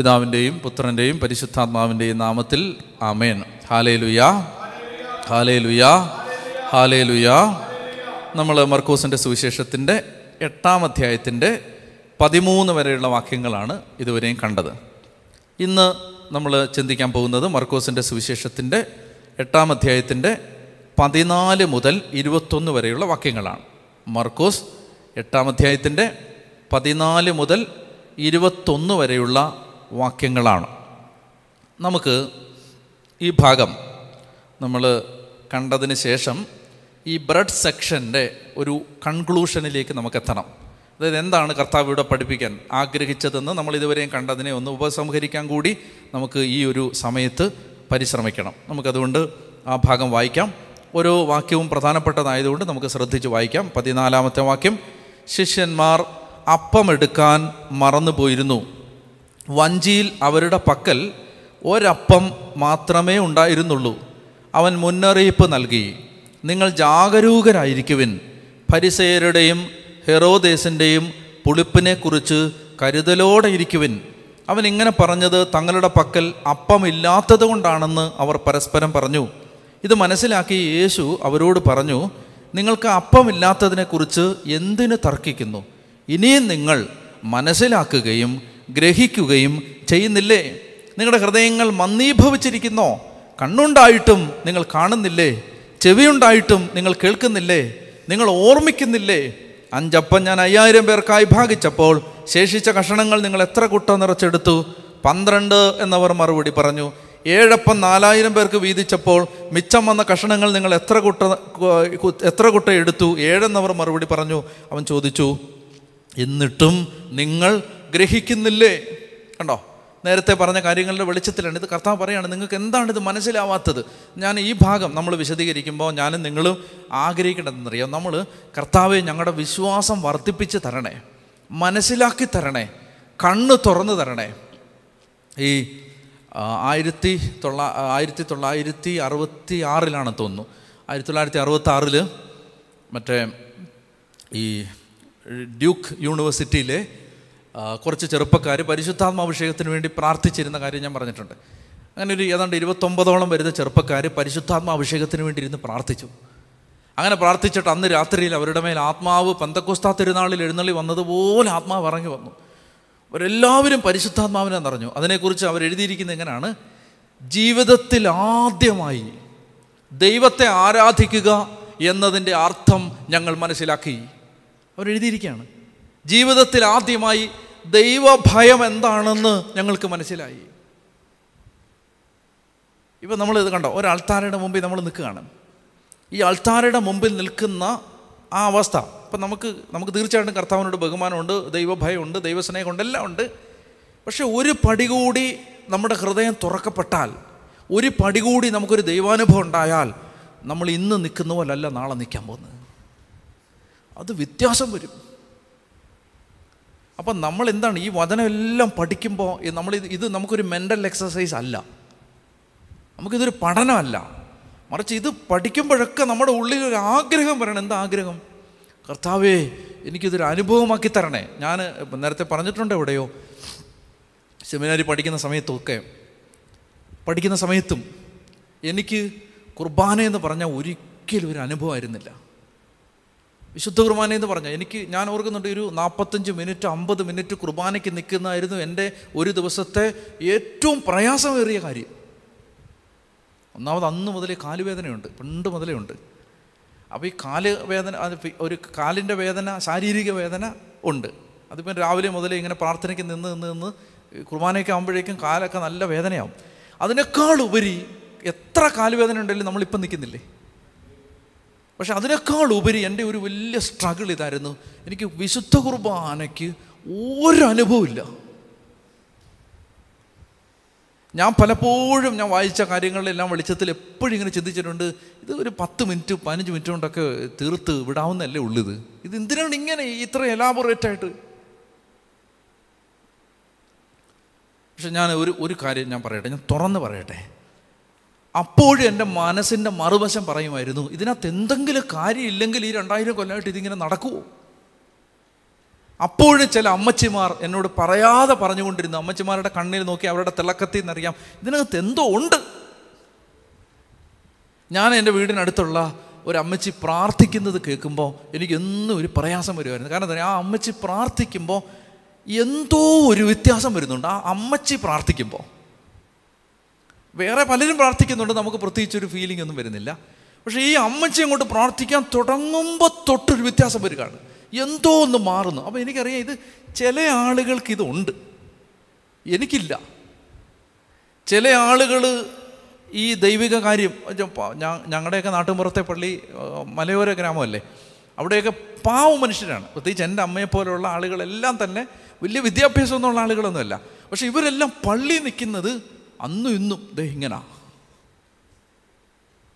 പിതാവിന്റെയും പുത്രന്റെയും പരിശുദ്ധാത്മാവിന്റെയും നാമത്തിൽ ആമേൻ. ഹാലേ ലുയാ ഹാലേ ലുയാ ഹാലേ ലുയാ നമ്മൾ മർക്കോസിന്റെ സുവിശേഷത്തിന്റെ എട്ടാം അധ്യായത്തിന്റെ പതിമൂന്ന് വരെയുള്ള വാക്യങ്ങളാണ് ഇതുവരെയും കണ്ടത്. ഇന്ന് നമ്മൾ ചിന്തിക്കാൻ പോകുന്നത് മർക്കോസിന്റെ സുവിശേഷത്തിന്റെ എട്ടാം അധ്യായത്തിന്റെ പതിനാല് മുതൽ ഇരുപത്തൊന്ന് വരെയുള്ള വാക്യങ്ങളാണ്. മർക്കോസ് എട്ടാം അധ്യായത്തിന്റെ പതിനാല് മുതൽ ഇരുപത്തൊന്ന് വരെയുള്ള വാക്യങ്ങളാണ്. നമുക്ക് ഈ ഭാഗം നമ്മൾ കണ്ടതിന് ശേഷം ഈ ബ്രഡ് സെക്ഷന്റെ ഒരു കൺക്ലൂഷനിലേക്ക് നമുക്ക് എത്തണം അതായത് എന്താണ് കർത്താവ് ഇവിടെ പഠിപ്പിക്കാൻ ആഗ്രഹിച്ചതെന്ന് നമ്മൾ ഇതുവരെയും കണ്ടതിനെ ഒന്ന് ഉപസംഹരിക്കാൻ കൂടി നമുക്ക് ഈ ഒരു സമയത്ത് പരിശ്രമിക്കണം. നമുക്കതുകൊണ്ട് ആ ഭാഗം വായിക്കാം. ഓരോ വാക്യവും പ്രധാനപ്പെട്ടതായതുകൊണ്ട് നമുക്ക് ശ്രദ്ധിച്ച് വായിക്കാം. പതിനാലാമത്തെ വാക്യം ശിഷ്യന്മാർ അപ്പമെടുക്കാൻ മറന്നുപോയിരുന്നു. വഞ്ചിയിൽ അവരുടെ പക്കൽ ഒരപ്പം മാത്രമേ ഉണ്ടായിരുന്നുള്ളൂ. അവൻ മുന്നറിയിപ്പ് നൽകി നിങ്ങൾ ജാഗരൂകരായിരിക്കുവിൻ. പരിസയരുടെയും ഹെറോദേസിന്റെയും പുളിപ്പിനെക്കുറിച്ച് കരുതലോടെ ഇരിക്കുവിൻ അവൻ ഇങ്ങനെ പറഞ്ഞത് തങ്ങളുടെ പക്കൽ അപ്പമില്ലാത്തത് കൊണ്ടാണെന്ന് അവർ പരസ്പരം പറഞ്ഞു. ഇത് മനസ്സിലാക്കി യേശു അവരോട് പറഞ്ഞു നിങ്ങൾക്ക് അപ്പമില്ലാത്തതിനെക്കുറിച്ച് എന്തിനു തർക്കിക്കുന്നു? ഇനിയും നിങ്ങൾ മനസ്സിലാക്കുകയും ഗ്രഹിക്കുകയും ചെയ്യുന്നില്ലേ? നിങ്ങളുടെ ഹൃദയങ്ങൾ മന്ദീഭവിച്ചിരിക്കുന്നോ? കണ്ണുണ്ടായിട്ടും നിങ്ങൾ കാണുന്നില്ലേ? ചെവിയുണ്ടായിട്ടും നിങ്ങൾ കേൾക്കുന്നില്ലേ? നിങ്ങൾ ഓർമ്മിക്കുന്നില്ലേ? അഞ്ചപ്പം ഞാൻ അയ്യായിരം പേർക്കായി ഭാഗിച്ചപ്പോൾ ശേഷിച്ച കഷണങ്ങൾ നിങ്ങൾ എത്ര കുട്ട നിറച്ചെടുത്തു? പന്ത്രണ്ട് എന്നവർ മറുപടി പറഞ്ഞു. ഏഴപ്പം നാലായിരം പേർക്ക് വീതിച്ചപ്പോൾ മിച്ചം വന്ന കഷണങ്ങൾ നിങ്ങൾ എത്ര കുട്ട എത്ര കുട്ട എടുത്തു? ഏഴെന്നവർ മറുപടി പറഞ്ഞു. അവൻ ചോദിച്ചു എന്നിട്ടും നിങ്ങൾ ഗ്രഹിക്കുന്നില്ലേ? കണ്ടോ? നേരത്തെ പറഞ്ഞ കാര്യങ്ങളുടെ വെളിച്ചത്തിലാണ്. ഇത് കർത്താവ് പറയാണ് നിങ്ങൾക്ക് എന്താണ് ഇത് മനസ്സിലാവാത്തത്? ഞാൻ ഈ ഭാഗം നമ്മൾ വിശദീകരിക്കുമ്പോൾ ഞാനും നിങ്ങളും ആഗ്രഹിക്കേണ്ടതെന്നറിയാം? നമ്മൾ കർത്താവെ ഞങ്ങളുടെ വിശ്വാസം വർദ്ധിപ്പിച്ച് തരണേ മനസ്സിലാക്കി തരണേ കണ്ണ് തുറന്നു തരണേ. ഈ ആയിരത്തി തൊള്ള ആയിരത്തി തൊള്ളായിരത്തി അറുപത്തി ആറിലാണ് തോന്നുന്നു. ആയിരത്തി തൊള്ളായിരത്തി അറുപത്തി ആറിൽ മറ്റേ ഈ ഡ്യൂക്ക് യൂണിവേഴ്സിറ്റിയിലെ കുറച്ച് ചെറുപ്പക്കാർ പരിശുദ്ധാത്മാഭിഷേകത്തിന് വേണ്ടി പ്രാർത്ഥിച്ചിരുന്ന കാര്യം ഞാൻ പറഞ്ഞിട്ടുണ്ട്. അങ്ങനെ ഒരു ഏതാണ്ട് ഇരുപത്തൊമ്പതോളം വരുന്ന ചെറുപ്പക്കാർ പരിശുദ്ധാത്മാഭിഷേകത്തിന് വേണ്ടി ഇരുന്ന് പ്രാർത്ഥിച്ചു. അങ്ങനെ പ്രാർത്ഥിച്ചിട്ട് അന്ന് രാത്രിയിൽ അവരുടെ മേൽ ആത്മാവ് പന്തക്കുസ്താ തിരുനാളിൽ എഴുന്നള്ളി വന്നതുപോലെ ആത്മാവ് ഇറങ്ങി വന്നു. അവരെല്ലാവരും പരിശുദ്ധാത്മാവിനെ നിറഞ്ഞു. അതിനെക്കുറിച്ച് അവർ എഴുതിയിരിക്കുന്നത് എങ്ങനെയാണ്? ജീവിതത്തിൽ ആദ്യമായി ദൈവത്തെ ആരാധിക്കുക എന്നതിന്റെ അർത്ഥം ഞങ്ങൾ മനസ്സിലാക്കി. അവരെഴുതിയിരിക്കുകയാണ്. ജീവിതത്തിൽ ആദ്യമായി ദൈവഭയം എന്താണെന്ന് ഞങ്ങൾക്ക് മനസ്സിലായി. ഇപ്പം നമ്മൾ ഇത് കണ്ടോ? ഒരു മുമ്പിൽ നമ്മൾ നിൽക്കുകയാണ്. ഈ അൾത്താരയുടെ മുമ്പിൽ നിൽക്കുന്ന ആ അവസ്ഥ ഇപ്പം നമുക്ക് നമുക്ക് തീർച്ചയായിട്ടും കർത്താവിനോട് ബഹുമാനമുണ്ട് ദൈവഭയമുണ്ട് ദൈവസ്നേഹമുണ്ട് എല്ലാം ഉണ്ട്. പക്ഷെ ഒരു പടി കൂടി നമ്മുടെ ഹൃദയം തുറക്കപ്പെട്ടാൽ ഒരു പടി കൂടി നമുക്കൊരു ദൈവാനുഭവം ഉണ്ടായാൽ നമ്മൾ ഇന്ന് നിൽക്കുന്ന പോലല്ല നാളെ നിൽക്കാൻ പോകുന്നത്. അത് വ്യത്യാസം വരും. അപ്പം നമ്മൾ എന്താണ് ഈ വചനം എല്ലാം പഠിക്കുമ്പോൾ നമ്മൾ ഇത് ഇത് നമുക്കൊരു മെന്റൽ എക്സസൈസ് അല്ല. നമുക്കിതൊരു പഠനമല്ല. മറിച്ച് ഇത് പഠിക്കുമ്പോഴൊക്കെ നമ്മുടെ ഉള്ളിൽ ഒരു ആഗ്രഹം വരണം. എന്താ ആഗ്രഹം? കർത്താവേ എനിക്കിതൊരു അനുഭവമാക്കി തരണേ. ഞാൻ നേരത്തെ പറഞ്ഞിട്ടുണ്ട് എവിടെയോ. സെമിനാരി പഠിക്കുന്ന സമയത്തൊക്കെ. പഠിക്കുന്ന സമയത്തും എനിക്ക് കുർബാന എന്ന് പറഞ്ഞാൽ ഒരിക്കലും ഒരു അനുഭവമായിരുന്നില്ല. വിശുദ്ധ കുർബാന എന്ന് പറഞ്ഞാൽ എനിക്ക് ഞാൻ ഓർക്കുന്നുണ്ട് ഒരു നാൽപ്പത്തഞ്ച് മിനിറ്റ് അമ്പത് മിനിറ്റ് കുർബാനയ്ക്ക് നിൽക്കുന്നതായിരുന്നു എന്റെ ഒരു ദിവസത്തെ ഏറ്റവും പ്രയാസമേറിയ കാര്യം. ഒന്നാമത് അന്ന് മുതലേ കാലുവേദനയുണ്ട് പണ്ട് മുതലേ ഉണ്ട്. അപ്പോൾ ഈ കാൽ വേദന ഒരു കാലിന്റെ വേദന ശാരീരിക വേദന ഉണ്ട്. അതിപ്പം രാവിലെ മുതലേ ഇങ്ങനെ പ്രാർത്ഥനയ്ക്ക് നിന്ന് നിന്ന് നിന്ന് കുർബാനയൊക്കെ ആകുമ്പോഴേക്കും കാലൊക്കെ നല്ല വേദനയാവും. അതിനേക്കാളുപരി എത്ര കാലുവേദന ഉണ്ടെങ്കിലും നമ്മളിപ്പം നിൽക്കുന്നില്ലേ? പക്ഷെ അതിനേക്കാൾ ഉപരി എന്റെ ഒരു വലിയ സ്ട്രഗിൾ ഇതായിരുന്നു. എനിക്ക് വിശുദ്ധ കുർബാനയ്ക്ക് ഒരു അനുഭവമില്ല ഞാൻ പലപ്പോഴും ഞാൻ വായിച്ച കാര്യങ്ങളിലെല്ലാം വെളിച്ചത്തിൽ എപ്പോഴും ഇങ്ങനെ ചിന്തിച്ചിട്ടുണ്ട് ഇത് ഒരു പത്ത് മിനിറ്റ് പതിനഞ്ച് മിനിറ്റ് കൊണ്ടൊക്കെ തീർത്ത് വിടാവുന്നല്ലേ ഉള്ളത്? ഇത് എന്തിനാണ് ഇങ്ങനെ ഇത്ര എലാബറേറ്റ് ആയിട്ട്? പക്ഷെ ഞാൻ ഒരു ഒരു കാര്യം ഞാൻ പറയട്ടെ ഞാൻ തുറന്ന് പറയട്ടെ. അപ്പോഴും എന്റെ മനസ്സിന്റെ മറുവശം പറയുമായിരുന്നു ഇതിനകത്ത് എന്തെങ്കിലും കാര്യമില്ലെങ്കിൽ ഈ രണ്ടായിരം കൊല്ലമായിട്ട് ഇതിങ്ങനെ നടക്കുമോ അപ്പോഴും ചില അമ്മച്ചിമാർ എന്നോട് പറയാതെ പറഞ്ഞുകൊണ്ടിരുന്നു. അമ്മച്ചിമാരുടെ കണ്ണിൽ നോക്കി അവരുടെ തിളക്കത്തിൽ നിന്നറിയാം ഇതിനകത്ത് എന്തോ ഉണ്ട്. ഞാൻ എന്റെ വീടിനടുത്തുള്ള ഒരു അമ്മച്ചി പ്രാർത്ഥിക്കുന്നത് കേൾക്കുമ്പോൾ എനിക്ക് എന്നും ഒരു പ്രയാസം വരുമായിരുന്നു. കാരണം എന്താ ആ അമ്മച്ചി പ്രാർത്ഥിക്കുമ്പോൾ എന്തോ ഒരു വ്യത്യാസം വരുന്നുണ്ട്. ആ അമ്മച്ചി പ്രാർത്ഥിക്കുമ്പോൾ വേറെ പലരും പ്രാർത്ഥിക്കുന്നുണ്ട് നമുക്ക് പ്രത്യേകിച്ച് ഒരു ഫീലിംഗ് ഒന്നും വരുന്നില്ല. പക്ഷേ ഈ അമ്മച്ചി അങ്ങോട്ട് പ്രാർത്ഥിക്കാൻ തുടങ്ങുമ്പോൾ തൊട്ടൊരു വ്യത്യാസം വരികയാണ്. എന്തോ ഒന്ന് മാറുന്നു. അപ്പോൾ എനിക്കറിയാം ഇത് ചില ആളുകൾക്ക് ഇതുണ്ട് എനിക്കില്ല. ചില ആളുകൾ ഈ ദൈവിക കാര്യം ഞങ്ങളുടെയൊക്കെ നാട്ടുമ്പുറത്തെ പള്ളി മലയോര ഗ്രാമമല്ലേ? അവിടെയൊക്കെ പാവ മനുഷ്യരാണ്. പ്രത്യേകിച്ച് എന്റെ അമ്മയെപ്പോലെയുള്ള ആളുകളെല്ലാം തന്നെ വലിയ വിദ്യാഭ്യാസമൊന്നുള്ള ആളുകളൊന്നുമല്ല. പക്ഷേ ഇവരെല്ലാം പള്ളി നിൽക്കുന്നത് അന്നും ഇന്നും ദേ ഇങ്ങനാ.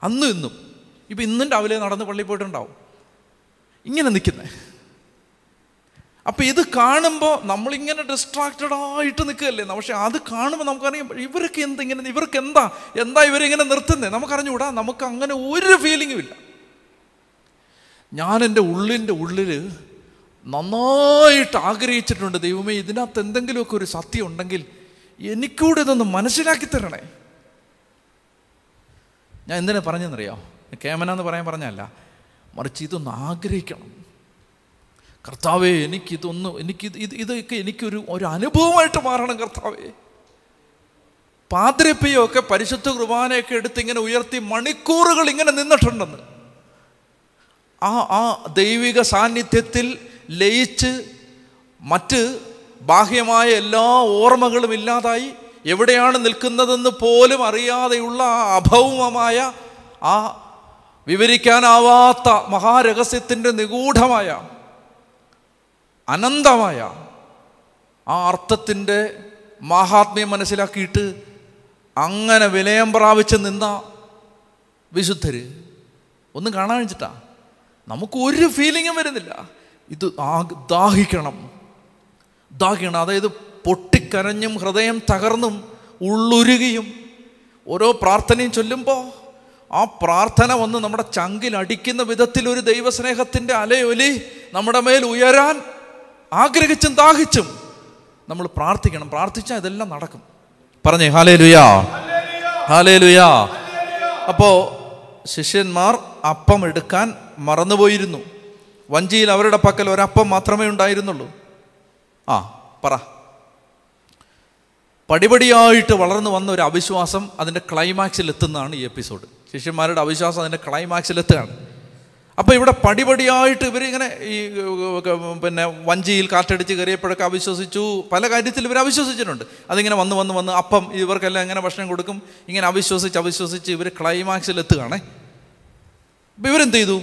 അന്നും ഇന്നും. ഇപ്പം ഇന്നും രാവിലെ നടന്ന് പള്ളിയിൽ പോയിട്ടുണ്ടാവും. ഇങ്ങനെ നിൽക്കുന്നത് അപ്പം ഇത് കാണുമ്പോൾ നമ്മളിങ്ങനെ ഡിസ്ട്രാക്റ്റഡ് ആയിട്ട് നിൽക്കുകയല്ലേ? പക്ഷെ അത് കാണുമ്പോൾ നമുക്കറിയാം ഇവർക്ക് എന്ത് ഇങ്ങനെ ഇവർക്ക് എന്താ? എന്താ ഇവരിങ്ങനെ നിർത്തുന്നത് നമുക്കറിഞ്ഞുകൂടാ? നമുക്ക് അങ്ങനെ ഒരു ഫീലിങ്ങും ഇല്ല. ഞാൻ എന്റെ ഉള്ളിന്റെ ഉള്ളിൽ നന്നായിട്ട് ആഗ്രഹിച്ചിട്ടുണ്ട് ദൈവമേ ഇതിനകത്ത് എന്തെങ്കിലുമൊക്കെ ഒരു സത്യം ഉണ്ടെങ്കിൽ എനിക്കൂടെ ഇതൊന്ന് മനസ്സിലാക്കി തരണേ. ഞാൻ എന്തിനാ പറഞ്ഞെന്നറിയോ കേമന എന്ന് പറയാൻ പറഞ്ഞല്ല മറിച്ച് ഇതൊന്ന് ആഗ്രഹിക്കണം. കർത്താവേ എനിക്കിതൊന്ന് എനിക്ക് ഇത് ഇതൊക്കെ എനിക്കൊരു ഒരു അനുഭവമായിട്ട് മാറണം കർത്താവേ. പാതിരപ്പയൊക്കെ പരിശുദ്ധ കുർബാനയൊക്കെ എടുത്ത് ഇങ്ങനെ ഉയർത്തി മണിക്കൂറുകൾ ഇങ്ങനെ നിന്നിട്ടുണ്ടെന്ന്. ആ ആ ദൈവിക സാന്നിധ്യത്തിൽ ലയിച്ച് മറ്റ് ബാഹ്യമായ എല്ലാ ഓർമ്മകളും ഇല്ലാതായി എവിടെയാണ് നിൽക്കുന്നതെന്ന് പോലും അറിയാതെയുള്ള ആ അഭൗമമായ ആ വിവരിക്കാനാവാത്ത മഹാരഹസ്യത്തിന്റെ നിഗൂഢമായ അനന്തമായ ആ അർത്ഥത്തിന്റെ മഹാത്മ്യം മനസ്സിലാക്കിയിട്ട് അങ്ങനെ വിലയം പ്രാപിച്ച് നിന്ന വിശുദ്ധര് ഒന്നും കാണാൻ വെച്ചിട്ടാ. നമുക്ക് ഒരു ഫീലിങ്ങും വരുന്നില്ല. ഇത് ആ- ദാഹിക്കണം. ദാഹിക്കണം. അതായത് പൊട്ടിക്കരഞ്ഞും ഹൃദയം തകർന്നും ഉള്ളുരുകിയും ഓരോ പ്രാർത്ഥനയും ചൊല്ലുമ്പോൾ ആ പ്രാർത്ഥന വന്ന് നമ്മുടെ ചങ്കിൽ അടിക്കുന്ന വിധത്തിൽ ഒരു ദൈവസ്നേഹത്തിന്റെ അലയൊലി നമ്മുടെ മേൽ ഉയരാൻ ആഗ്രഹിച്ചും ദാഹിച്ചും നമ്മൾ പ്രാർത്ഥിക്കണം. പ്രാർത്ഥിച്ചാൽ ഇതെല്ലാം നടക്കും. പറഞ്ഞേ ഹാലേ ലുയാ ഹാലേ ലുയാ അപ്പോൾ ശിഷ്യന്മാർ അപ്പം എടുക്കാൻ മറന്നുപോയിരുന്നു. വഞ്ചിയിൽ അവരുടെ പക്കൽ ഒരപ്പം മാത്രമേ ഉണ്ടായിരുന്നുള്ളൂ. ആ പറ. പടിപടിയായിട്ട് വളർന്നു വന്ന ഒരു അവിശ്വാസം അതിന്റെ ക്ലൈമാക്സിൽ എത്തുന്നതാണ് ഈ എപ്പിസോഡ് ശിഷ്യന്മാരുടെ അവിശ്വാസം അതിന്റെ ക്ലൈമാക്സിൽ എത്തുകയാണ്. അപ്പോൾ ഇവിടെ പടിപടിയായിട്ട് ഇവരിങ്ങനെ ഈ പിന്നെ വഞ്ചിയിൽ കാറ്റടിച്ച് കയറിയപ്പോഴൊക്കെ അവിശ്വസിച്ചു. പല കാര്യത്തിൽ ഇവർ അവിശ്വസിച്ചിട്ടുണ്ട്. അതിങ്ങനെ വന്ന് വന്ന് വന്ന് അപ്പം ഇവർക്കെല്ലാം എങ്ങനെ ഭക്ഷണം കൊടുക്കും? ഇങ്ങനെ അവിശ്വസിച്ച് അവിശ്വസിച്ച് ഇവർ ക്ലൈമാക്സിൽ എത്തുകയാണേ. അപ്പം ഇവരെന്ത് ചെയ്തു?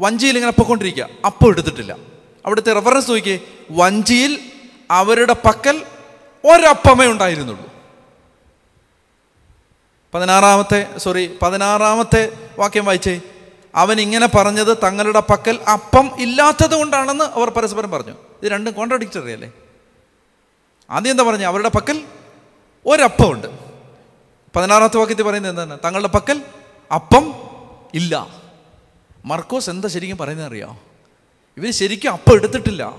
വഞ്ചിയിൽ ഇങ്ങനെ അപ്പൊക്കൊണ്ടിരിക്കുക അപ്പം എടുത്തിട്ടില്ല. അവിടുത്തെ റെഫറൻസ് നോക്കിയേ. വഞ്ചിയിൽ അവരുടെ പക്കൽ ഒരപ്പമേ ഉണ്ടായിരുന്നുള്ളൂ. പതിനാറാമത്തെ സോറി പതിനാറാമത്തെ വാക്യം വായിച്ചേ. അവൻ ഇങ്ങനെ പറഞ്ഞത് തങ്ങളുടെ പക്കൽ അപ്പം ഇല്ലാത്തത് കൊണ്ടാണെന്ന് അവർ പരസ്പരം പറഞ്ഞു. ഇത് രണ്ടും കോൺട്രഡിക്റ്ററി അല്ലേ? ആദ്യം എന്താ പറഞ്ഞു? അവരുടെ പക്കൽ ഒരപ്പമുണ്ട്. പതിനാറാമത്തെ വാക്യത്തിൽ പറയുന്നത് എന്താണ്? തങ്ങളുടെ പക്കൽ അപ്പം ഇല്ല. മർക്കോസ് എന്താ ശരിക്കും പറയുന്നത് അറിയാം ഇവർ ശരിക്കും അപ്പം എടുത്തിട്ടില്ല.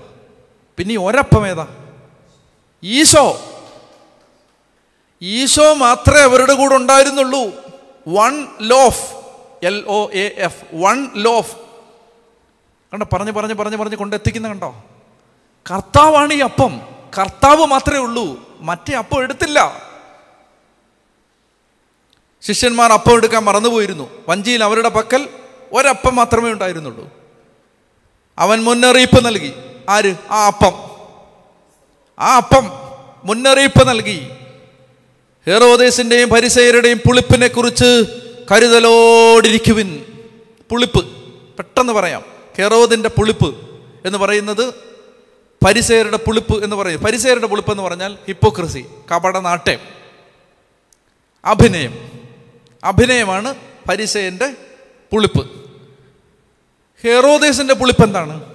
പിന്നെ ഒരപ്പം ഏതാ? ഈശോ. ഈശോ മാത്രമേ അവരുടെ കൂടെ ഉണ്ടായിരുന്നുള്ളൂ. One loaf L O A F one loaf. കണ്ടോ? പറഞ്ഞ് പറഞ്ഞ് പറഞ്ഞ് പറഞ്ഞ് കൊണ്ടെത്തിക്കുന്ന കണ്ടോ? കർത്താവാണ് ഈ അപ്പം. കർത്താവ് മാത്രമേ ഉള്ളൂ. മറ്റേ അപ്പം എടുത്തില്ല. ശിഷ്യന്മാർ അപ്പം എടുക്കാൻ മറന്നുപോയിരുന്നു. വഞ്ചിയിൽ അവരുടെ പക്കൽ ഒരപ്പം മാത്രമേ ഉണ്ടായിരുന്നുള്ളൂ. അവൻ മുന്നറിയിപ്പ് നൽകി. ആര്? ആ അപ്പം. ആ അപ്പം മുന്നറിയിപ്പ് നൽകി. ഹെറോദേശിന്റെയും പരിസയരുടെയും പുളിപ്പിനെ കുറിച്ച് കരുതലോടിരിക്കുവിൻ. പുളിപ്പ്. പെട്ടെന്ന് പറയാം. ഹെറോദിന്റെ പുളിപ്പ് എന്ന് പറയുന്നത് പരിസയരുടെ പുളിപ്പ് എന്ന് പറയും. പരിസയരുടെ പുളിപ്പ് എന്ന് പറഞ്ഞാൽ ഹിപ്പോക്രസി കപടനാട്യം അഭിനയം. അഭിനയമാണ് പരിസയന്റെ പുളിപ്പ്. ഹെറോദേസിന്റെ പുളിപ്പ് എന്താണ്?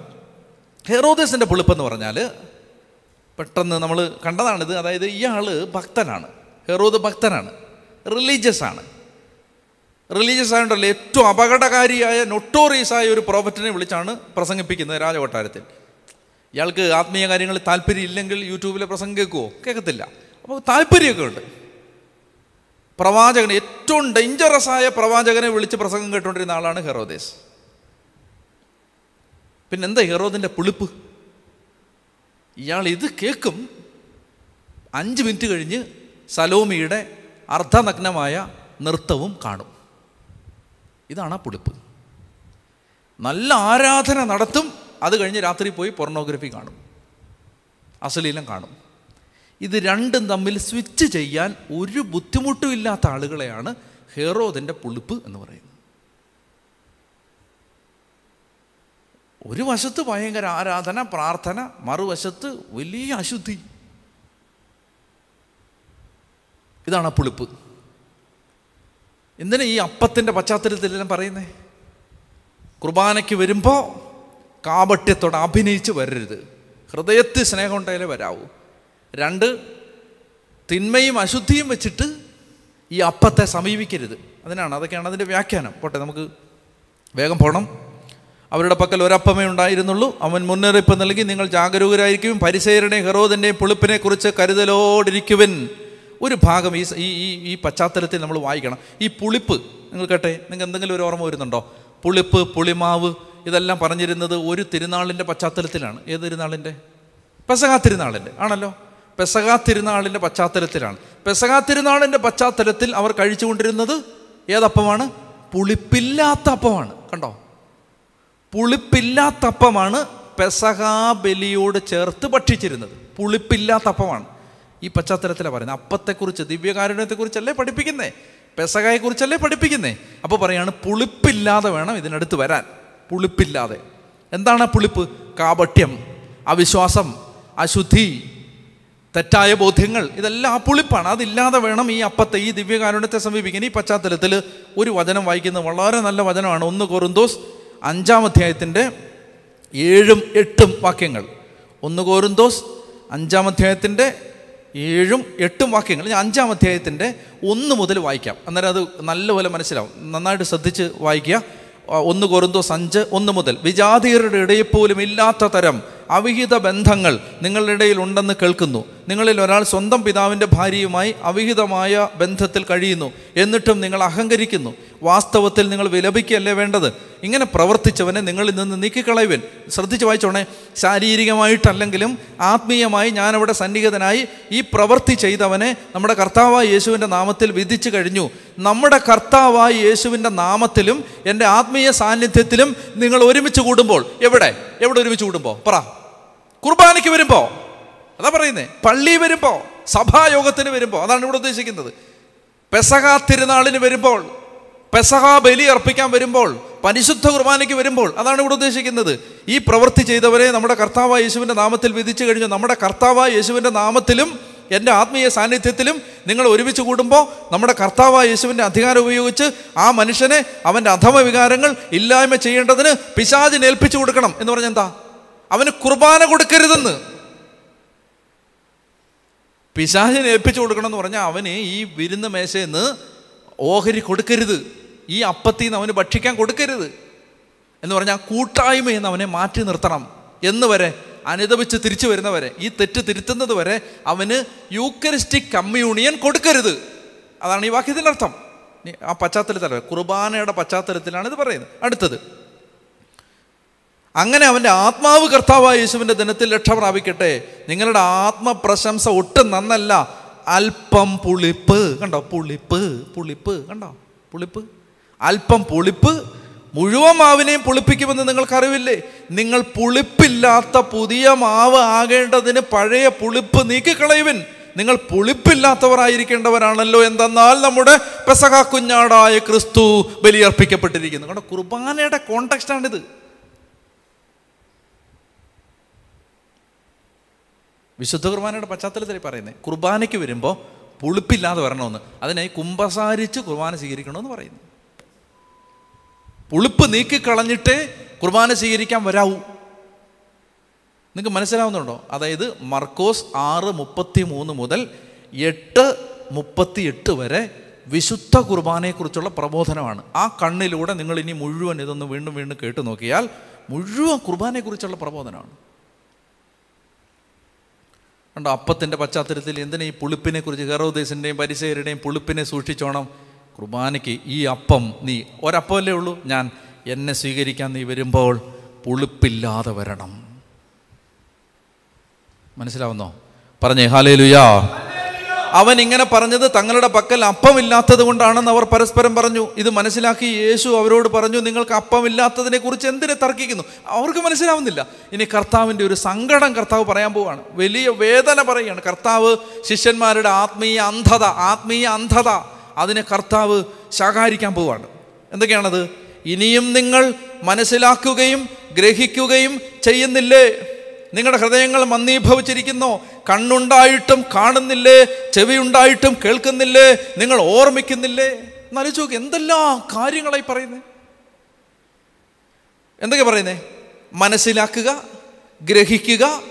ഹെറോദേസിന്റെ പുളിപ്പ് എന്ന് പറഞ്ഞാൽ പെട്ടെന്ന് നമ്മൾ കണ്ടതാണിത്. അതായത് ഇയാൾ ഭക്തനാണ്. ഹെറോദ് ഭക്തനാണ്. റിലീജിയസ് ആണ്. റിലീജിയസ് ആയതുകൊണ്ടല്ലേ ഏറ്റവും അപകടകാരിയായ നൊട്ടോറിയസ് ആയ ഒരു പ്രോഫറ്റിനെ വിളിച്ചാണ് പ്രസംഗിപ്പിക്കുന്നത് രാജകൊട്ടാരത്തിൽ. ഇയാൾക്ക് ആത്മീയ കാര്യങ്ങളിൽ താല്പര്യം ഇല്ലെങ്കിൽ യൂട്യൂബിലെ പ്രസംഗം കേൾക്കുമോ കേൾക്കത്തില്ല അപ്പോൾ താല്പര്യമൊക്കെ ഉണ്ട്. പ്രവാചകൻ ഏറ്റവും ഡേഞ്ചറസ് ആയ പ്രവാചകനെ വിളിച്ച് പ്രസംഗം കേട്ടുകൊണ്ടിരുന്ന ആളാണ് ഹെറോദേസ്. പിന്നെന്താ ഹെറോദിന്റെ പുളിപ്പ്? ഇയാൾ ഇത് കേൾക്കും. അഞ്ച് മിനിറ്റ് കഴിഞ്ഞ് സലോമിയുടെ അർദ്ധനഗ്നമായ നൃത്തവും കാണും. ഇതാണ് ആ പുളിപ്പ്. നല്ല ആരാധന നടത്തും. അത് കഴിഞ്ഞ് രാത്രി പോയി പൊർണോഗ്രഫി കാണും. അശ്ലീലം കാണും. ഇത് രണ്ടും തമ്മിൽ സ്വിച്ച് ചെയ്യാൻ ഒരു ബുദ്ധിമുട്ടും ഇല്ലാത്ത ആളുകളെയാണ് ഹെറോദിന്റെ പുളിപ്പ് എന്ന് പറയുന്നത്. ഒരു വശത്ത് ഭയങ്കര ആരാധന പ്രാർത്ഥന മറുവശത്ത് വലിയ അശുദ്ധി. ഇതാണ് പുളിപ്പ്. എന്തിനാ ഈ അപ്പത്തിന്റെ പശ്ചാത്തലത്തിലെല്ലാം പറയുന്നേ? കുർബാനയ്ക്ക് വരുമ്പോൾ കാപട്യത്തോടെ അഭിനയിച്ച് വരരുത്. ഹൃദയത്തിൽ സ്നേഹം ഉണ്ടായാലേ വരാവൂ. രണ്ട് തിന്മയും അശുദ്ധിയും വെച്ചിട്ട് ഈ അപ്പത്തെ സമീപിക്കരുത്. അതിനാണ് അതൊക്കെയാണ് അതിന്റെ വ്യാഖ്യാനം. പോട്ടെ നമുക്ക് വേഗം പോകണം അവരുടെ പക്കൽ ഒരപ്പമേ ഉണ്ടായിരുന്നുള്ളൂ. അവൻ മുന്നറിയിപ്പ് നൽകി നിങ്ങൾ ജാഗരൂകരായിരിക്കും പരിസേരനെ ഹെറോദിന്റെയും പുളിപ്പിനെ കുറിച്ച് കരുതലോടിരിക്കുവൻ. ഒരു ഭാഗം ഈ ഈ ഈ പശ്ചാത്തലത്തിൽ നമ്മൾ വായിക്കണം. ഈ പുളിപ്പ് നിങ്ങൾ കേട്ടെ നിങ്ങൾക്ക് എന്തെങ്കിലും ഒരു ഓർമ്മ വരുന്നുണ്ടോ? പുളിപ്പ് പുളിമാവ് ഇതെല്ലാം പറഞ്ഞിരുന്നത് ഒരു തിരുനാളിന്റെ പശ്ചാത്തലത്തിലാണ്. ഏത് തിരുനാളിന്റെ പെസകാ തിരുനാളിന്റെ ആണല്ലോ? പെസകാ തിരുനാളിന്റെ പശ്ചാത്തലത്തിലാണ്. പെസകാ തിരുനാളിന്റെ പശ്ചാത്തലത്തിൽ അവർ കഴിച്ചുകൊണ്ടിരുന്നത് ഏതപ്പമാണ്? പുളിപ്പില്ലാത്ത അപ്പമാണ്. കണ്ടോ? പുളിപ്പില്ലാത്ത അപ്പമാണ് പെസഹാ ബലിയോട് ചേർത്ത് ഭക്ഷിച്ചിരുന്നത്. പുളിപ്പില്ലാത്ത അപ്പമാണ് ഈ പശ്ചാത്തലത്തിലാണ് പറയുന്നത്. അപ്പത്തെക്കുറിച്ച് ദിവ്യകാരുണ്യത്തെക്കുറിച്ചല്ലേ പഠിപ്പിക്കുന്നേ? പെസകായെക്കുറിച്ചല്ലേ പഠിപ്പിക്കുന്നേ? അപ്പോൾ പറയാണ് പുളിപ്പില്ലാതെ വേണം ഇതിനടുത്ത് വരാൻ. പുളിപ്പില്ലാതെ. എന്താണ് പുളിപ്പ്? കാപട്യം അവിശ്വാസം അശുദ്ധി തെറ്റായ ബോധ്യങ്ങൾ. ഇതെല്ലാം ആ പുളിപ്പാണ്. അതില്ലാതെ വേണം ഈ അപ്പത്തെ ഈ ദിവ്യകാരുണ്യത്തെ സമീപിക്കാൻ. ഈ പശ്ചാത്തലത്തിൽ ഒരു വചനം വായിക്കുന്നത് വളരെ നല്ല വചനമാണ്. ഒന്ന് കോറുന്തോസ് അഞ്ചാം അധ്യായത്തിന്റെ ഏഴും എട്ടും വാക്യങ്ങൾ. ഒന്ന് കോരുന്തോസ് അഞ്ചാം അധ്യായത്തിന്റെ ഏഴും എട്ടും വാക്യങ്ങൾ. ഞാൻ അഞ്ചാം അധ്യായത്തിന്റെ ഒന്ന് മുതൽ വായിക്കാം. അന്നേരം അത് നല്ലപോലെ മനസ്സിലാവും. നന്നായിട്ട് ശ്രദ്ധിച്ച് വായിക്കുക. ഒന്ന് കോരുന്തോസ് അഞ്ച് ഒന്ന് മുതൽ. വിജാതിയരുടെ ഇടയിൽ പോലും ഇല്ലാത്ത തരം അവിഹിത ബന്ധങ്ങൾ നിങ്ങളുടെ ഇടയിൽ ഉണ്ടെന്ന് കേൾക്കുന്നു. നിങ്ങളിൽ ഒരാൾ സ്വന്തം പിതാവിന്റെ ഭാര്യയുമായി അവിഹിതമായ ബന്ധത്തിൽ കഴിയുന്നു. എന്നിട്ടും നിങ്ങൾ അഹങ്കരിക്കുന്നു. വാസ്തവത്തിൽ നിങ്ങൾ വിലപിക്കുകയല്ലേ വേണ്ടത്? ഇങ്ങനെ പ്രവർത്തിച്ചവനെ നിങ്ങളിൽ നിന്ന് നീക്കിക്കളയുവൻ. ശ്രദ്ധിച്ച് വായിച്ചോണേ. ശാരീരികമായിട്ടല്ലെങ്കിലും ആത്മീയമായി ഞാനവിടെ സന്നിഹിതനായി ഈ പ്രവൃത്തി ചെയ്തവനെ നമ്മുടെ കർത്താവായ യേശുവിന്റെ നാമത്തിൽ വിധിച്ചു കഴിഞ്ഞു. നമ്മുടെ കർത്താവായ യേശുവിന്റെ നാമത്തിലും എന്റെ ആത്മീയ സാന്നിധ്യത്തിലും നിങ്ങൾ ഒരുമിച്ച് കൂടുമ്പോൾ എവിടെ? എവിടെ ഒരുമിച്ച് കൂടുമ്പോൾ പറ. കുർബാനയ്ക്ക് വരുമ്പോൾ അതാ പറയുന്നേ. പള്ളി വരുമ്പോൾ സഭായോഗത്തിന് വരുമ്പോൾ അതാണ് ഇവിടെ ഉദ്ദേശിക്കുന്നത്. പെസഹ തിരുനാളിന് വരുമ്പോൾ പെസഹ ബലി അർപ്പിക്കാൻ വരുമ്പോൾ പരിശുദ്ധ കുർബാനയ്ക്ക് വരുമ്പോൾ അതാണ് ഇവിടെ ഉദ്ദേശിക്കുന്നത്. ഈ പ്രവൃത്തി ചെയ്തവരെ നമ്മുടെ കർത്താവായ യേശുവിന്റെ നാമത്തിൽ വിധിച്ചു കഴിഞ്ഞു. നമ്മുടെ കർത്താവായ യേശുവിന്റെ നാമത്തിലും എന്റെ ആത്മീയ സാന്നിധ്യത്തിലും നിങ്ങൾ ഒരുമിച്ച് കൂടുമ്പോൾ നമ്മുടെ കർത്താവായ യേശുവിന്റെ അധികാരം ഉപയോഗിച്ച് ആ മനുഷ്യനെ അവന്റെ അധമ വികാരങ്ങൾ ഇല്ലായ്മ ചെയ്യേണ്ടതിന് പിശാചിന് ഏൽപ്പിച്ചു കൊടുക്കണം എന്ന് പറഞ്ഞാൽ എന്താ? അവന് കുർബാന കൊടുക്കരുതെന്ന്. പിശാചിന് ഏൽപ്പിച്ചു കൊടുക്കണം എന്ന് പറഞ്ഞാൽ അവന് ഈ വിരുന്ന് മേശയിൽ നിന്ന് ഓഹരി കൊടുക്കരുത്. ഈ അപ്പത്തിൽ നിന്ന് അവന് ഭക്ഷിക്കാൻ കൊടുക്കരുത്. എന്ന് പറഞ്ഞാൽ കൂട്ടായ്മയെന്ന് അവനെ മാറ്റി നിർത്തണം. എന്ന് വരെ അനുദപിച്ച് തിരിച്ചു വരുന്നവരെ ഈ തെറ്റ് തിരുത്തുന്നത് വരെ അവന് യൂക്കരിസ്റ്റിക് കമ്മ്യൂണിയൻ കൊടുക്കരുത്. അതാണ് ഈ വാക്യത്തിന്റെ അർത്ഥം. ആ പശ്ചാത്തലത്തിലല്ല കുർബാനയുടെ പശ്ചാത്തലത്തിലാണ് ഇത് പറയുന്നത്. അടുത്തത്. അങ്ങനെ അവന്റെ ആത്മാവ് കർത്താവായ യേശുവിന്റെ ദിനത്തിൽ രക്ഷ പ്രാപിക്കട്ടെ. നിങ്ങളുടെ ആത്മപ്രശംസ ഒട്ടും നന്നല്ല. അല്പം പുളിപ്പ്. കണ്ടോ? പുളിപ്പ് പുളിപ്പ്. കണ്ടോ? പുളിപ്പ്. അല്പം പുളിപ്പ്. മുഴുവൻ മാവിനെയും പുളിപ്പിക്കുമെന്ന് നിങ്ങൾക്കറിവില്ലേ? നിങ്ങൾ പുളിപ്പില്ലാത്ത പുതിയ മാവ് ആകേണ്ടതിന് പഴയ പുളിപ്പ് നീക്കിക്കളയുവിൻ. നിങ്ങൾ പുളിപ്പില്ലാത്തവരായിരിക്കേണ്ടവരാണല്ലോ എന്തെന്നാൽ നമ്മുടെ പെസക കുഞ്ഞാടായ ക്രിസ്തു ബലിയർപ്പിക്കപ്പെട്ടിരിക്കുന്നു. കണ്ടോ കുർബാനയുടെ കോണ്ടക്സ്റ്റാണിത് വിശുദ്ധ കുർബാനയുടെ പശ്ചാത്തലത്തിൽ പറയുന്നത് കുർബാനയ്ക്ക് വരുമ്പോൾ പുളിപ്പില്ലാതെ വരണമെന്ന്. അതിനായി കുമ്പസാരിച്ച് കുർബാന സ്വീകരിക്കണമെന്ന് പറയുന്നു. പുളിപ്പ് നീക്കിക്കളഞ്ഞിട്ടേ കുർബാന സ്വീകരിക്കാൻ വരാവൂ. നിങ്ങൾക്ക് മനസ്സിലാവുന്നുണ്ടോ? അതായത് മർക്കോസ് ആറ് മുപ്പത്തി മൂന്ന് മുതൽ എട്ട് മുപ്പത്തി എട്ട് വരെ വിശുദ്ധ കുർബാനയെക്കുറിച്ചുള്ള പ്രബോധനമാണ്. ആ കണ്ണിലൂടെ നിങ്ങൾ ഇനി മുഴുവൻ ഇതൊന്ന് വീണ്ടും വീണ്ടും കേട്ടു നോക്കിയാൽ മുഴുവൻ കുർബാനയെക്കുറിച്ചുള്ള പ്രബോധനമാണ്. കണ്ടോ അപ്പത്തിന്റെ പശ്ചാത്തലത്തിൽ എന്തിനാ ഈ പുളിപ്പിനെ കുറിച്ച് ഹെറോദേശിന്റെയും പരിസയരുടെയും പുളിപ്പിനെ സൂക്ഷിച്ചോണം? കുർബാനയ്ക്ക് ഈ അപ്പം നീ ഒരപ്പമല്ലേ ഉള്ളൂ ഞാൻ എന്നെ സ്വീകരിക്കാൻ നീ വരുമ്പോൾ പുളിപ്പില്ലാതെ വരണം. മനസ്സിലാവുന്നോ? പറഞ്ഞേ ഹാലേ ലുയാ അവൻ ഇങ്ങനെ പറഞ്ഞത് തങ്ങളുടെ പക്കൽ അപ്പമില്ലാത്തത് കൊണ്ടാണെന്ന് അവർ പരസ്പരം പറഞ്ഞു. ഇത് മനസ്സിലാക്കി യേശു അവരോട് പറഞ്ഞു നിങ്ങൾക്ക് അപ്പമില്ലാത്തതിനെ കുറിച്ച് എന്തിനെ തർക്കിക്കുന്നു? അവർക്ക് മനസ്സിലാവുന്നില്ല. ഇനി കർത്താവിന്റെ ഒരു സങ്കടം കർത്താവ് പറയാൻ പോവാണ്. വലിയ വേദന പറയുകയാണ്. കർത്താവ് ശിഷ്യന്മാരുടെ ആത്മീയ അന്ധത ആത്മീയ അന്ധത. അതിനെ കർത്താവ് ശകാരിക്കാൻ പോവാണ്. എന്തൊക്കെയാണത്? ഇനിയും നിങ്ങൾ മനസ്സിലാക്കുകയും ഗ്രഹിക്കുകയും ചെയ്യുന്നില്ലേ? നിങ്ങളുടെ ഹൃദയങ്ങൾ മന്ദീഭവിച്ചിരിക്കുന്നു. കണ്ണുണ്ടായിട്ടും കാണുന്നില്ലേ? ചെവിയുണ്ടായിട്ടും കേൾക്കുന്നില്ലേ? നിങ്ങൾ ഓർമ്മിക്കുന്നില്ലേ? എന്നാലോചിച്ച് എന്തെല്ലാം കാര്യങ്ങളായി പറയുന്നത് എന്തൊക്കെ പറയുന്നേ? മനസ്സിലാക്കുക ഗ്രഹിക്കുക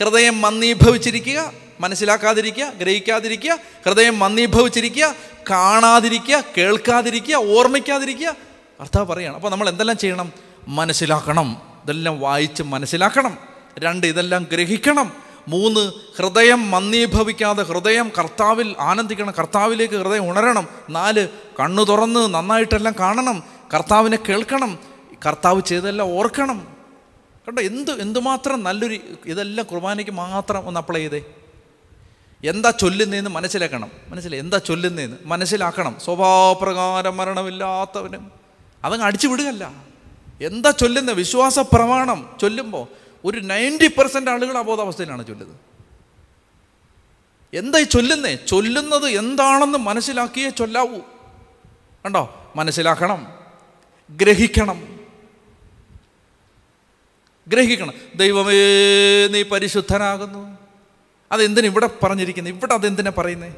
ഹൃദയം മന്ദീഭവിച്ചിരിക്കുക മനസ്സിലാക്കാതിരിക്കുക ഗ്രഹിക്കാതിരിക്കുക ഹൃദയം മന്ദീഭവിച്ചിരിക്കുക കാണാതിരിക്കുക കേൾക്കാതിരിക്കുക ഓർമ്മിക്കാതിരിക്കുക അർത്ഥം പറയുകയാണ് അപ്പോൾ നമ്മൾ എന്തെല്ലാം ചെയ്യണം? മനസ്സിലാക്കണം. ഇതെല്ലാം വായിച്ച് മനസ്സിലാക്കണം. രണ്ട് ഇതെല്ലാം ഗ്രഹിക്കണം. മൂന്ന് ഹൃദയം മന്ദീഭവിക്കാതെ ഹൃദയം കർത്താവിൽ ആനന്ദിക്കണം. കർത്താവിലേക്ക് ഹൃദയം ഉണരണം. നാല് കണ്ണു തുറന്ന് നന്നായിട്ടെല്ലാം കാണണം. കർത്താവിനെ കേൾക്കണം. കർത്താവ് ചെയ്തെല്ലാം ഓർക്കണം. കണ്ടോ എന്ത് എന്തുമാത്രം നല്ലൊരു ഇതെല്ലാം കുർബാനയ്ക്ക് മാത്രം ഒന്ന് അപ്ലൈ ചെയ്തേ? എന്താ ചൊല്ലുന്നതെന്ന് മനസ്സിലാക്കണം. മനസ്സിലായി? എന്താ ചൊല്ലുന്നതെന്ന് മനസ്സിലാക്കണം. സ്വഭാവപ്രകാരം മരണമില്ലാത്തവനും. അതങ്ങ് അടിച്ചു വിടുകയല്ല. എന്താ ചൊല്ലുന്ന? വിശ്വാസ പ്രമാണം ചൊല്ലുമ്പോൾ ഒരു നയന്റി പെർസെന്റ് ആളുകൾ അബോധാവസ്ഥയിലാണ് ചൊല്ലുന്നത്. എന്താ ഈ ചൊല്ലുന്നേ? ചൊല്ലുന്നത് എന്താണെന്ന് മനസ്സിലാക്കിയേ ചൊല്ലാവൂ. കണ്ടോ? മനസ്സിലാക്കണം. ഗ്രഹിക്കണം. ഗ്രഹിക്കണം. ദൈവമേ നീ പരിശുദ്ധനാകുന്നു. അതെന്തിനാ ഇവിടെ പറഞ്ഞിരിക്കുന്നത് ഇവിടെ അതെന്തിനാ പറയുന്നത്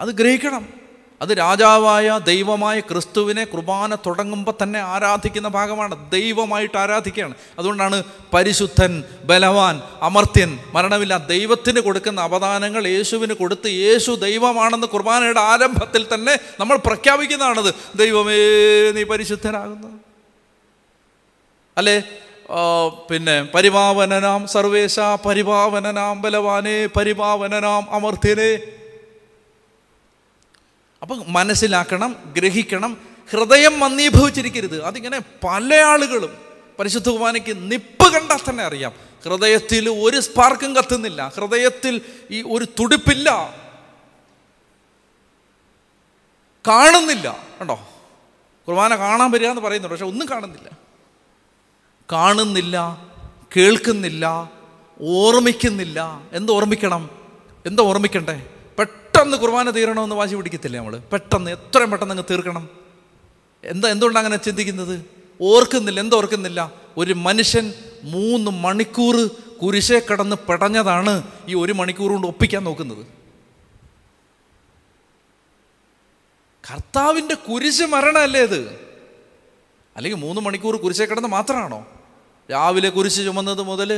അത് ഗ്രഹിക്കണം. അത് രാജാവായ ദൈവമായ ക്രിസ്തുവിനെ കുർബാന തുടങ്ങുമ്പോൾ തന്നെ ആരാധിക്കുന്ന ഭാഗമാണ്. ദൈവമായിട്ട് ആരാധിക്കുകയാണ്. അതുകൊണ്ടാണ് പരിശുദ്ധൻ ബലവാൻ അമർത്യൻ മരണമില്ല ദൈവത്തിന് കൊടുക്കുന്ന അവദാനങ്ങൾ യേശുവിന് കൊടുത്ത് യേശു ദൈവമാണെന്ന് കുർബാനയുടെ ആരംഭത്തിൽ തന്നെ നമ്മൾ പ്രഖ്യാപിക്കുന്നതാണത്. ദൈവമേ നീ പരിശുദ്ധനാകുന്നത് അല്ലേ? പിന്നെ പരിപാവനനാം സർവേശ പരിപാവനനാം ബലവാനെ പരിപാവനനാം അമർത്യനെ. അപ്പം മനസ്സിലാക്കണം ഗ്രഹിക്കണം ഹൃദയം മന്ദീഭവിച്ചിരിക്കരുത്. അതിങ്ങനെ പല ആളുകളും പരിശുദ്ധ കുർബാനയ്ക്ക് നിപ്പ് കണ്ടാൽ തന്നെ അറിയാം. ഹൃദയത്തിൽ ഒരു സ്പാർക്കും കത്തുന്നില്ല. ഹൃദയത്തിൽ ഈ ഒരു തുടിപ്പില്ല. കാണുന്നില്ല. കണ്ടോ? കുർബാന കാണാൻ വരിക എന്ന് പറയുന്നുണ്ട് പക്ഷെ ഒന്നും കാണുന്നില്ല. കാണുന്നില്ല കേൾക്കുന്നില്ല ഓർമ്മിക്കുന്നില്ല. എന്ത് ഓർമ്മിക്കണം? എന്താ ഓർമ്മിക്കണ്ടേ? പെട്ടെന്ന് കുർബാന തീരണമെന്ന് വാശി പിടിക്കത്തില്ലേ നമ്മൾ പെട്ടെന്ന് എത്രയും പെട്ടെന്ന് അങ്ങ് തീർക്കണം. എന്താ എന്തുകൊണ്ടാണ് അങ്ങനെ ചിന്തിക്കുന്നത്? ഓർക്കുന്നില്ല എന്തോർക്കുന്നില്ല ഒരു മനുഷ്യൻ മൂന്ന് മണിക്കൂർ കുരിശെ കടന്ന് പെടഞ്ഞതാണ് ഈ ഒരു മണിക്കൂർ കൊണ്ട് ഒപ്പിക്കാൻ നോക്കുന്നത്. കർത്താവിന്റെ കുരിശ് മരണമല്ലേ ഇത്? അല്ലെങ്കിൽ മൂന്ന് മണിക്കൂർ കുരിശെ കിടന്ന് മാത്രമാണോ? രാവിലെ കുരിശ് ചുമന്നത് മുതൽ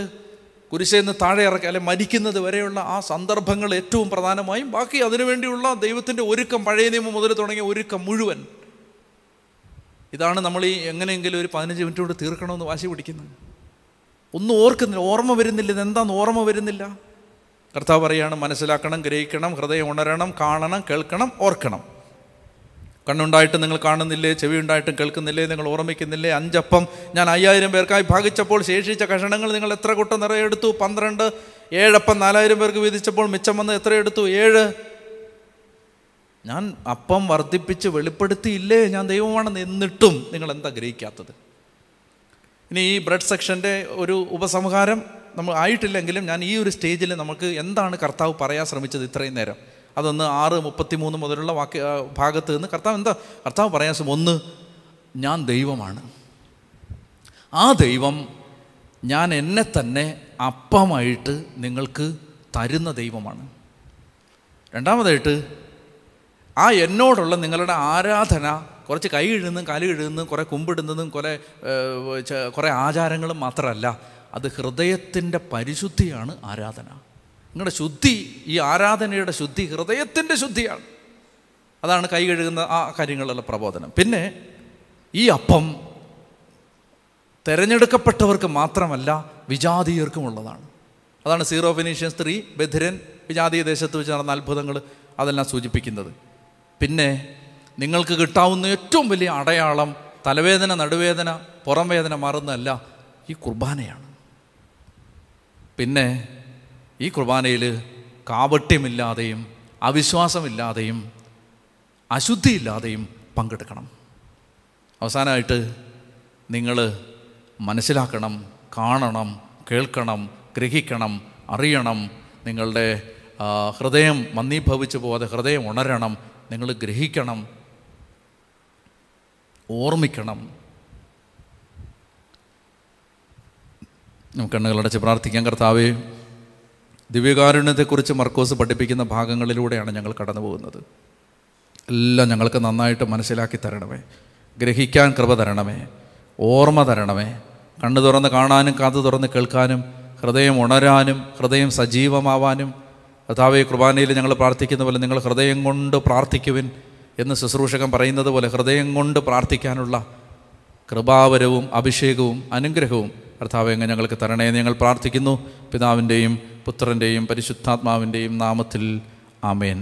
കുരിശയിൽ നിന്ന് താഴെ ഇറക്കുക അല്ലെ മരിക്കുന്നത് വരെയുള്ള ആ സന്ദർഭങ്ങൾ ഏറ്റവും പ്രധാനമായും. ബാക്കി അതിനുവേണ്ടിയുള്ള ദൈവത്തിന്റെ ഒരുക്കം പഴയ നിയമം മുതൽ തുടങ്ങിയ ഒരുക്കം മുഴുവൻ. ഇതാണ് നമ്മൾ ഈ എങ്ങനെയെങ്കിലും ഒരു പതിനഞ്ച് മിനിറ്റ് കൊണ്ട് തീർക്കണമെന്ന് വാശി പിടിക്കുന്നത്. ഒന്നും ഓർക്കുന്നില്ല. ഓർമ്മ വരുന്നില്ല. ഇതെന്താന്ന് ഓർമ്മ വരുന്നില്ല. കർത്താവ് പറയാണ് മനസ്സിലാക്കണം ഗ്രഹിക്കണം ഹൃദയം ഉണരണം കാണണം കേൾക്കണം ഓർക്കണം. കണ്ണുണ്ടായിട്ട് നിങ്ങൾ കാണുന്നില്ലേ ചെവി ഉണ്ടായിട്ടും കേൾക്കുന്നില്ലേ നിങ്ങൾ ഓർമ്മിക്കുന്നില്ലേ? അഞ്ചപ്പം ഞാൻ അയ്യായിരം പേർക്കായി ഭാഗിച്ചപ്പോൾ ശേഷിച്ച കഷണങ്ങൾ നിങ്ങൾ എത്ര കൂട്ടം നിറയെ എടുത്തു? പന്ത്രണ്ട് ഏഴപ്പം നാലായിരം പേർക്ക് വീതിച്ചപ്പോൾ മിച്ചം വന്ന് എത്ര എടുത്തു? ഏഴ്. ഞാൻ അപ്പം വർദ്ധിപ്പിച്ച് വെളിപ്പെടുത്തിയില്ലേ? ഞാൻ ദൈവമാണെന്ന് എന്നിട്ടും നിങ്ങൾ എന്താ ഗ്രഹിക്കാത്തത്? ഇനി ഈ ബ്ലഡ് സെക്ഷന്റെ ഒരു ഉപസംഹാരം നമ്മൾ ആയിട്ടില്ലെങ്കിലും ഞാൻ ഈ ഒരു സ്റ്റേജിൽ നമുക്ക് എന്താണ് കർത്താവ് പറയാൻ ശ്രമിച്ചത് ഇത്രയും നേരം? അതൊന്ന് ആറ് മുപ്പത്തി മൂന്ന് മുതലുള്ള വാക്യ ഭാഗത്ത് നിന്ന് കർത്താവ് എന്താ കർത്താവ് പറയാൻ ശ്രമം ഒന്ന് ഞാൻ ദൈവമാണ്. ആ ദൈവം ഞാൻ എന്നെ തന്നെ അപ്പമായിട്ട് നിങ്ങൾക്ക് തരുന്ന ദൈവമാണ്. രണ്ടാമതായിട്ട് ആ എന്നോടുള്ള നിങ്ങളുടെ ആരാധന കുറച്ച് കൈ കഴുകുന്നതും കാൽ കഴുകുന്നതും കുറേ കുമ്പിടുന്നതും കുറേ കുറേ ആചാരങ്ങളും മാത്രമല്ല അത് ഹൃദയത്തിന്റെ പരിശുദ്ധിയാണ് ആരാധന. നിങ്ങളുടെ ശുദ്ധി ഈ ആരാധനയുടെ ശുദ്ധി ഹൃദയത്തിന്റെ ശുദ്ധിയാണ്. അതാണ് കൈ കഴുകുന്ന ആ കാര്യങ്ങളുള്ള പ്രബോധനം. പിന്നെ ഈ അപ്പം തിരഞ്ഞെടുക്കപ്പെട്ടവർക്ക് മാത്രമല്ല വിജാതീയർക്കും ഉള്ളതാണ്. അതാണ് സീറോ ഫിനീഷ്യൻ സ്ത്രീ ബധിരൻ വിജാതീയ ദേശത്ത് വെച്ച് നടന്ന അത്ഭുതങ്ങൾ അതെല്ലാം സൂചിപ്പിക്കുന്നത്. പിന്നെ നിങ്ങൾക്ക് കിട്ടാവുന്ന ഏറ്റവും വലിയ അടയാളം തലവേദന നടുവേദന പുറംവേദന മാറുന്നതല്ല ഈ കുർബാനയാണ്. പിന്നെ ഈ കുർബാനയിൽ കാവട്യമില്ലാതെയും അവിശ്വാസമില്ലാതെയും അശുദ്ധിയില്ലാതെയും പങ്കെടുക്കണം. അവസാനമായിട്ട് നിങ്ങൾ മനസ്സിലാക്കണം കാണണം കേൾക്കണം ഗ്രഹിക്കണം അറിയണം നിങ്ങളുടെ ഹൃദയം മന്ദീഭവിച്ചു പോകാതെ ഹൃദയം ഉണരണം നിങ്ങൾ ഗ്രഹിക്കണം ഓർമ്മിക്കണം. നമുക്ക് കണ്ണുകളടച്ച് പ്രാർത്ഥിക്കാൻ കർത്താവേ. ദിവ്യകാരുണ്യത്തെക്കുറിച്ച് മർക്കോസ് പഠിപ്പിക്കുന്ന ഭാഗങ്ങളിലൂടെയാണ് ഞങ്ങൾ കടന്നു പോകുന്നത് എല്ലാം ഞങ്ങൾക്ക് നന്നായിട്ട് മനസ്സിലാക്കി തരണമേ. ഗ്രഹിക്കാൻ കൃപ തരണമേ. ഓർമ്മ തരണമേ. കണ്ണു തുറന്ന് കാണാനും കാതു തുറന്ന് കേൾക്കാനും ഹൃദയം ഉണരാനും ഹൃദയം സജീവമാവാനും കർത്താവെ കുർബാനയിൽ ഞങ്ങൾ പ്രാർത്ഥിക്കുന്ന പോലെ നിങ്ങൾ ഹൃദയം കൊണ്ട് പ്രാർത്ഥിക്കുവിൻ എന്ന് ശുശ്രൂഷകൻ പറയുന്നത് പോലെ ഹൃദയം കൊണ്ട് പ്രാർത്ഥിക്കാനുള്ള കൃപാവരവും അഭിഷേകവും അനുഗ്രഹവും കർത്താവ് എങ്ങനെ ഞങ്ങൾക്ക് തരണേ എന്ന് ഞങ്ങൾ പ്രാർത്ഥിക്കുന്നു. പിതാവിന്റെയും പുത്രന്റെയും പരിശുദ്ധാത്മാവിന്റെയും നാമത്തിൽ ആമേൻ.